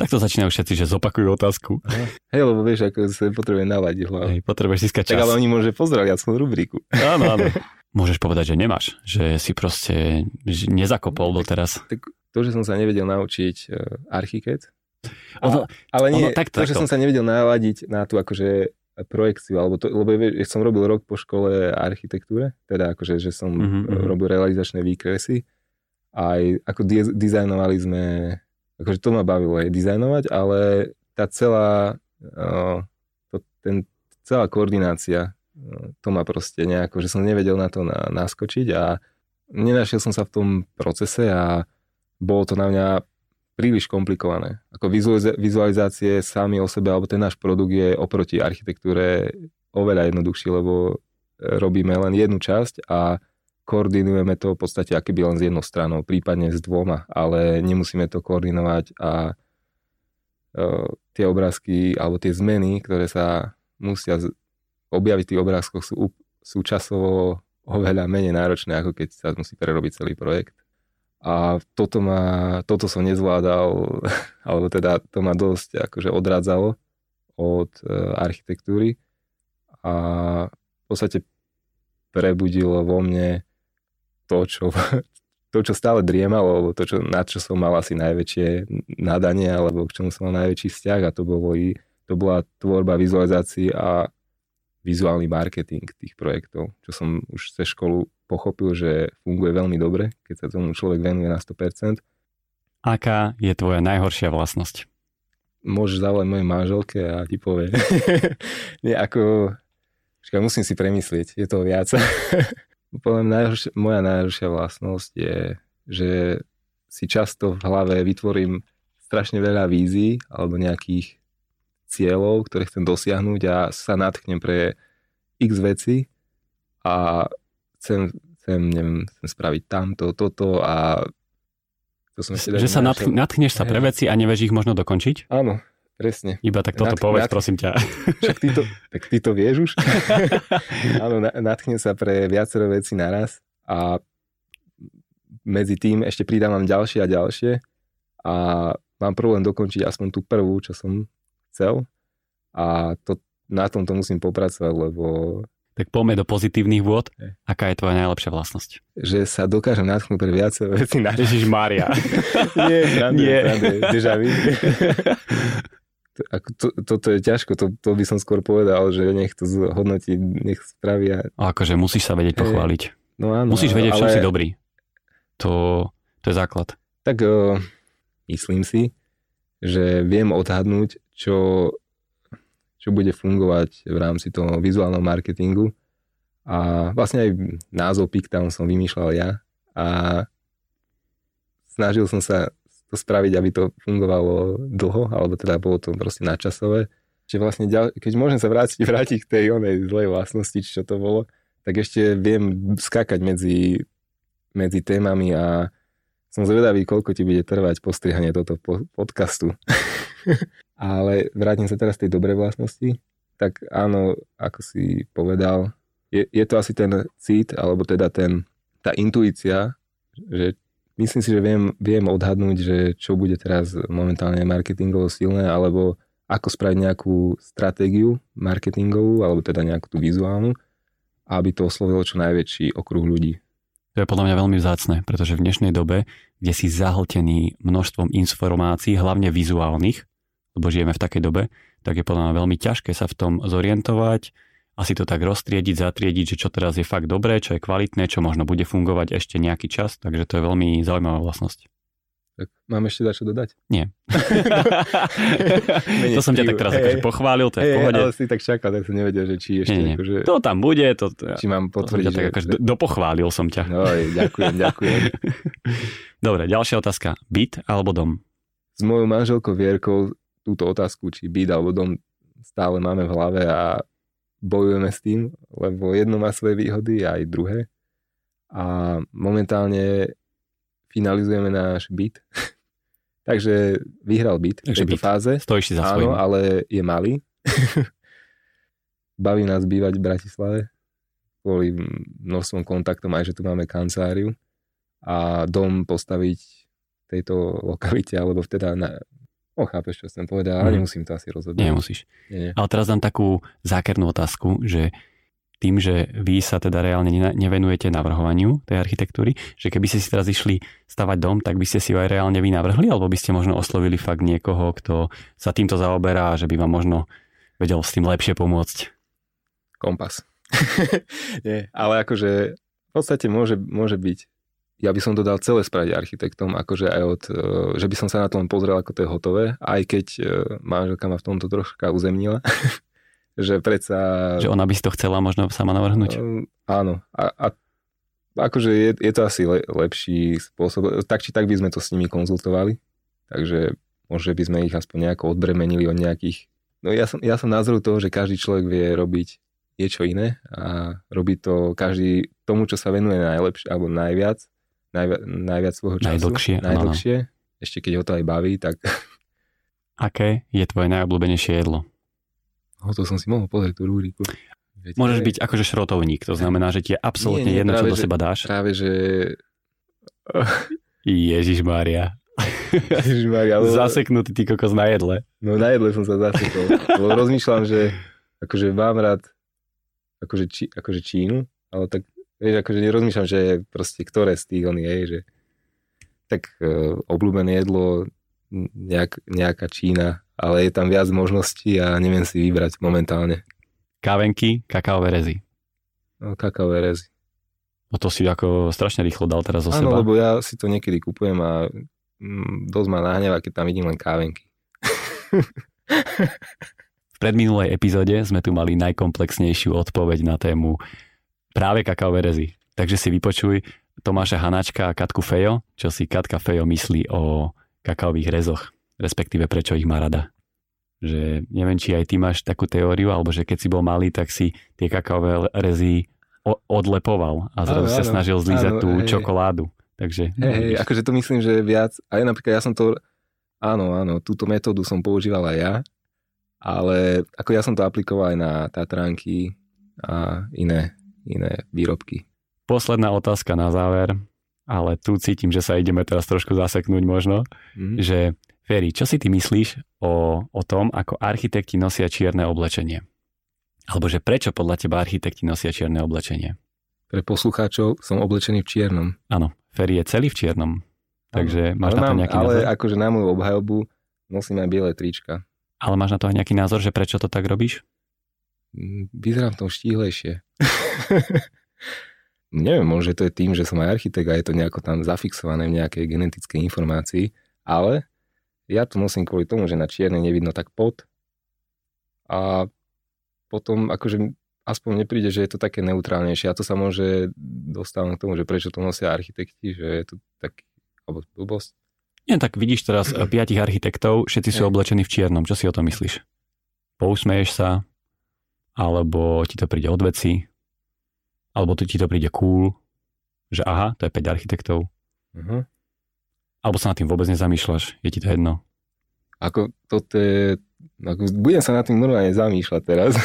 Tak to začínajú všetci, že zopakujú otázku.
Aha. Hej, lebo vieš, ako sa potrebuje naladiť hlavu. Hej,
potrebuješ získať čas.
Tak ale oni môže pozrieť aspoň rubriku.
Áno, áno. Môžeš povedať, že nemáš, že si proste nezakopol doteraz.
Tak to, že som sa nevedel naučiť uh, archiket, ono, ale nie, ono, tak, to, že som sa nevedel naladiť na tú akože projekciu, alebo to, lebo ja som robil rok po škole architektúre, teda akože, že som mm-hmm. robil realizačné výkresy, aj ako di- dizajnovali sme, akože to ma bavilo aj dizajnovať, ale tá celá, to, ten, celá koordinácia, to ma proste nejako, že som nevedel na to na, naskočiť a nenašiel som sa v tom procese a bolo to na mňa príliš komplikované. Ako vizualizácie sami o sebe, alebo ten náš produkt je oproti architektúre oveľa jednoduchší, lebo e, robíme len jednu časť a koordinujeme to v podstate by len s jednou stranou, prípadne s dvoma, ale nemusíme to koordinovať a uh, tie obrázky alebo tie zmeny, ktoré sa musia objaviť v tých obrázkoch sú, sú časovo oveľa menej náročné, ako keď sa musí prerobiť celý projekt. A toto, ma, toto som nezvládal, alebo teda to ma dosť akože odrádzalo od e, architektúry a v podstate prebudilo vo mne to, čo, to, čo stále driemalo, alebo to, čo, na čo som mal asi najväčšie nadanie, alebo k čomu som mal najväčší vzťah a to, bolo, to bola tvorba vizualizácií a vizuálny marketing tých projektov, čo som už cez školu pochopil, že funguje veľmi dobre, keď sa tomu človek venuje na 100%.
Aká je tvoja najhoršia vlastnosť?
Môžeš zavolať mojej manželke a ti povie. Nie, ako... Počkaj, musím si premyslieť, je to viac. Poviem, najhoršia, moja najhoršia vlastnosť je, že si často v hlave vytvorím strašne veľa vízií alebo nejakých cieľov, ktoré chcem dosiahnuť a sa natknem pre x veci a chcem, chcem, neviem, chcem spraviť tamto, toto a
to som si Že sa natch, natchneš sa pre veci a nevieš ich možno dokončiť?
Áno, presne.
Iba tak toto Natch, povedz, natch, prosím ťa.
Však ty to, tak ty to vieš už. Áno, natchnem sa pre viacero veci naraz a medzi tým ešte pridávam ďalšie a ďalšie a mám problém dokončiť aspoň tú prvú, čo som chcel a to, na tom to musím popracovať, lebo
tak poďme do pozitívnych vôd. Aká je tvoja najlepšia vlastnosť?
Že sa dokážem natchnúť pre viacej veci na...
Ježiš Mária.
Nie, Nie. Rande, Ako to, toto je ťažko, to, to by som skôr povedal, že nech to zhodnotí, nech spravia.
Akože musíš sa vedieť pochváliť.
No áno.
Musíš vedieť, ale... čo si dobrý. To, to je základ.
Tak uh, myslím si, že viem odhadnúť, čo čo bude fungovať v rámci toho vizuálneho marketingu. A vlastne aj názov Pictown som vymýšľal ja a snažil som sa to spraviť, aby to fungovalo dlho, alebo teda bolo to proste nadčasové. Čiže vlastne, keď môžem sa vrátiť, vrátiť k tej onej zlej vlastnosti, čo to bolo, tak ešte viem skákať medzi, medzi témami a som zvedavý, koľko ti bude trvať postrihanie tohto podcastu. Ale vrátim sa teraz tej dobrej vlastnosti. Tak áno, ako si povedal, je, je to asi ten cít, alebo teda ten, tá intuícia, že myslím si, že viem, viem odhadnúť, že čo bude teraz momentálne marketingovo silné, alebo ako spraviť nejakú stratégiu marketingovú, alebo teda nejakú tú vizuálnu, aby to oslovilo čo najväčší okruh ľudí.
To je podľa mňa veľmi vzácne, pretože v dnešnej dobe, kde si zahltený množstvom informácií, hlavne vizuálnych, lebo žijeme v takej dobe, tak je podľa mňa veľmi ťažké sa v tom zorientovať, asi to tak roztriediť, zatriediť, že čo teraz je fakt dobré, čo je kvalitné, čo možno bude fungovať ešte nejaký čas, takže to je veľmi zaujímavá vlastnosť.
Tak mám ešte dať čo dodať?
Nie. to som ťa tak teraz hey, akože pochválil, to je hey, v pohode.
Ale si tak čakal, tak som nevedel, že či ešte... Nie, nie. Akože,
to tam bude, to,
či mám potvrdiť.
To tak akože že... dopochválil som ťa.
No, ďakujem, ďakujem.
Dobre, ďalšia otázka. Byt alebo dom?
S mojou manželkou Vierkou túto otázku, či byt alebo dom stále máme v hlave a bojujeme s tým, lebo jedno má svoje výhody a aj druhé. A momentálne finalizujeme náš byt. Takže vyhral byt Takže v tejto byt. fáze.
Stojíš si za.
Áno, ale je malý. Baví nás bývať v Bratislave kvôli množstvom kontaktom, aj že tu máme kanceláriu a dom postaviť v tejto lokalite, alebo teda na, O, chápeš, čo som povedal, ale mm. nemusím to asi rozhodnúť.
Nemusíš. Nie, nie. Ale teraz dám takú zákernú otázku, že tým, že vy sa teda reálne nevenujete navrhovaniu tej architektúry, že keby ste si teraz išli stavať dom, tak by ste si ho aj reálne vy navrhli, alebo by ste možno oslovili fakt niekoho, kto sa týmto zaoberá že by vám možno vedel s tým lepšie pomôcť?
Kompas. Nie, ale akože v podstate môže, môže byť ja by som to dal celé spraviť architektom, akože aj od, e, že by som sa na tom pozrel, ako to je hotové, aj keď e, manželka ma v tomto troška uzemnila, že predsa...
Že ona by si to chcela možno sama navrhnúť?
Um, áno. A, a akože je, je to asi le, lepší spôsob. Tak či tak by sme to s nimi konzultovali, takže možno by sme ich aspoň nejako odbremenili od nejakých... No ja som, ja som názoru toho, že každý človek vie robiť niečo iné a robí to každý tomu, čo sa venuje najlepšie alebo najviac najvi- najviac svojho času.
Najdlhšie.
Najdlhšie. Áno. Ešte keď ho to aj baví, tak...
Aké je tvoje najobľúbenejšie jedlo?
O, to som si mohol pozrieť tú rúriku.
Veď Môžeš byť akože šrotovník, to znamená, že ti je absolútne nie, nie, jedno, práve, čo do seba dáš.
Práve, že...
Ježiš Mária. Ježiš Mária. Lebo... Zaseknutý ty kokos na jedle.
No na jedle som sa zasekol. lebo rozmýšľam, že akože mám rád akože, či, akože Čínu, ale tak Vieš, akože nerozmýšľam, že proste ktoré z tých on je, že tak e, obľúbené jedlo nejak, nejaká Čína, ale je tam viac možností a neviem si vybrať momentálne.
Kávenky, kakaové rezy.
No, kakaové rezy.
No to si ako strašne rýchlo dal teraz zo
Áno,
seba.
lebo ja si to niekedy kupujem a mm, dosť ma nahneva, keď tam vidím len kávenky.
v predminulej epizóde sme tu mali najkomplexnejšiu odpoveď na tému práve kakaové rezy. Takže si vypočuj Tomáša Hanačka a Katku Fejo, čo si Katka Fejo myslí o kakaových rezoch, respektíve prečo ich má rada. Že neviem, či aj ty máš takú teóriu, alebo že keď si bol malý, tak si tie kakaové rezy odlepoval a zrazu sa snažil zlízať áno, tú hej. čokoládu. Takže,
hej, hej, akože to myslím, že viac, aj napríklad ja som to, áno, áno, túto metódu som používal aj ja, ale ako ja som to aplikoval aj na Tatranky a iné iné výrobky.
Posledná otázka na záver, ale tu cítim, že sa ideme teraz trošku zaseknúť možno, mm. že Ferry, čo si ty myslíš o, o tom, ako architekti nosia čierne oblečenie? Alebo že prečo podľa teba architekti nosia čierne oblečenie?
Pre poslucháčov som oblečený v čiernom.
Áno, Ferry je celý v čiernom. Takže ano, máš na to nejaký
ale
názor?
Ale akože na moju obhajobu nosím aj biele trička.
Ale máš na to aj nejaký názor, že prečo to tak robíš?
Vyzerám v tom štíhlejšie. Neviem, možno to je tým, že som aj architekt a je to nejako tam zafixované v nejakej genetickej informácii, ale ja to nosím kvôli tomu, že na čierne nevidno tak pod a potom akože aspoň nepríde, že je to také neutrálnejšie a to sa môže dostávať k tomu, že prečo to nosia architekti, že je to tak, alebo blbosť.
Nie, tak vidíš teraz piatich architektov, všetci sú oblečení v čiernom, čo si o to myslíš? Pousmeješ sa, alebo ti to príde od veci? Alebo to ti to príde cool, že aha, to je 5 architektov.
Uh-huh.
Alebo sa nad tým vôbec nezamýšľaš, je ti to jedno.
Ako toto je... Ako, budem sa nad tým normálne zamýšľať teraz.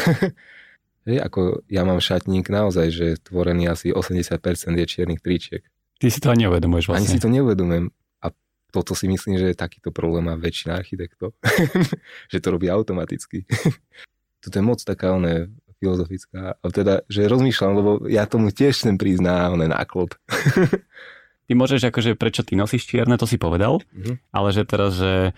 Hej, ako ja mám šatník naozaj, že tvorený asi 80% je čiernych tričiek.
Ty si to ani neuvedomuješ vlastne.
Ani si to neuvedomujem. A toto si myslím, že takýto problém má väčšina architektov. že to robí automaticky. Toto je moc taká oné filozofická. Teda, že rozmýšľam, lebo ja tomu tiež chcem prísť na oné náklop.
ty môžeš akože, prečo ty nosíš čierne, to si povedal, mm-hmm. ale že teraz, že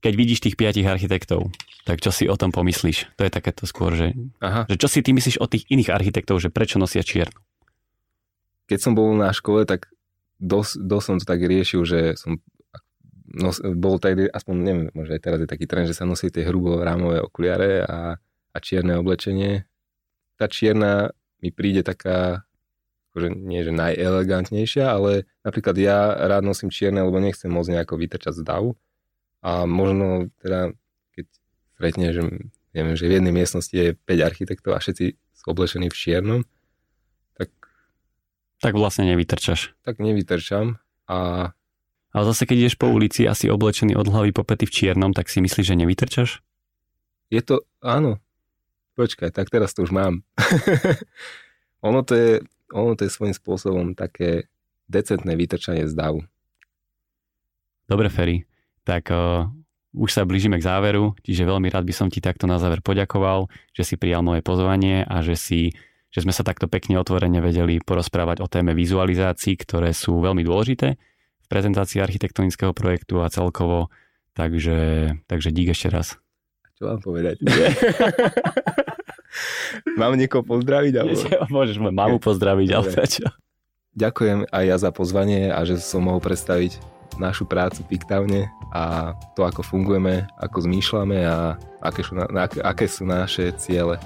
keď vidíš tých piatich architektov, tak čo si o tom pomyslíš? To je takéto skôr, že, Aha. že čo si ty myslíš o tých iných architektov, že prečo nosia čiernu?
Keď som bol na škole, tak dosť, dosť som to tak riešil, že som nos, bol tak, aspoň neviem, možno aj teraz je taký trend, že sa nosí tie hrubo rámové okuliare a, a čierne oblečenie. Tá čierna mi príde taká, akože nie že najelegantnejšia, ale napríklad ja rád nosím čierne, lebo nechcem moc nejako vytrčať z davu a možno teda, keď stretne, že, neviem, že v jednej miestnosti je 5 architektov a všetci sú oblečení v čiernom, tak...
Tak vlastne nevytrčaš.
Tak nevytrčam a...
Ale zase, keď ideš po ulici a si oblečený od hlavy po pety v čiernom, tak si myslíš, že nevytrčaš?
Je to, áno. Počkaj, tak teraz to už mám. ono, to je, ono to je svojím spôsobom také decentné vytrčanie z davu.
Dobre, Ferry tak uh, už sa blížime k záveru, čiže veľmi rád by som ti takto na záver poďakoval, že si prijal moje pozvanie a že, si, že sme sa takto pekne otvorene vedeli porozprávať o téme vizualizácií, ktoré sú veľmi dôležité v prezentácii architektonického projektu a celkovo. Takže, takže dík ešte raz.
Čo mám povedať? Mám niekoho pozdraviť? Alebo...
Môžeš moju mamu pozdraviť, ale čo?
Ďakujem aj ja za pozvanie a že som mohol predstaviť našu prácu Pictavne a to, ako fungujeme, ako zmýšľame a aké sú, na, aké sú naše ciele.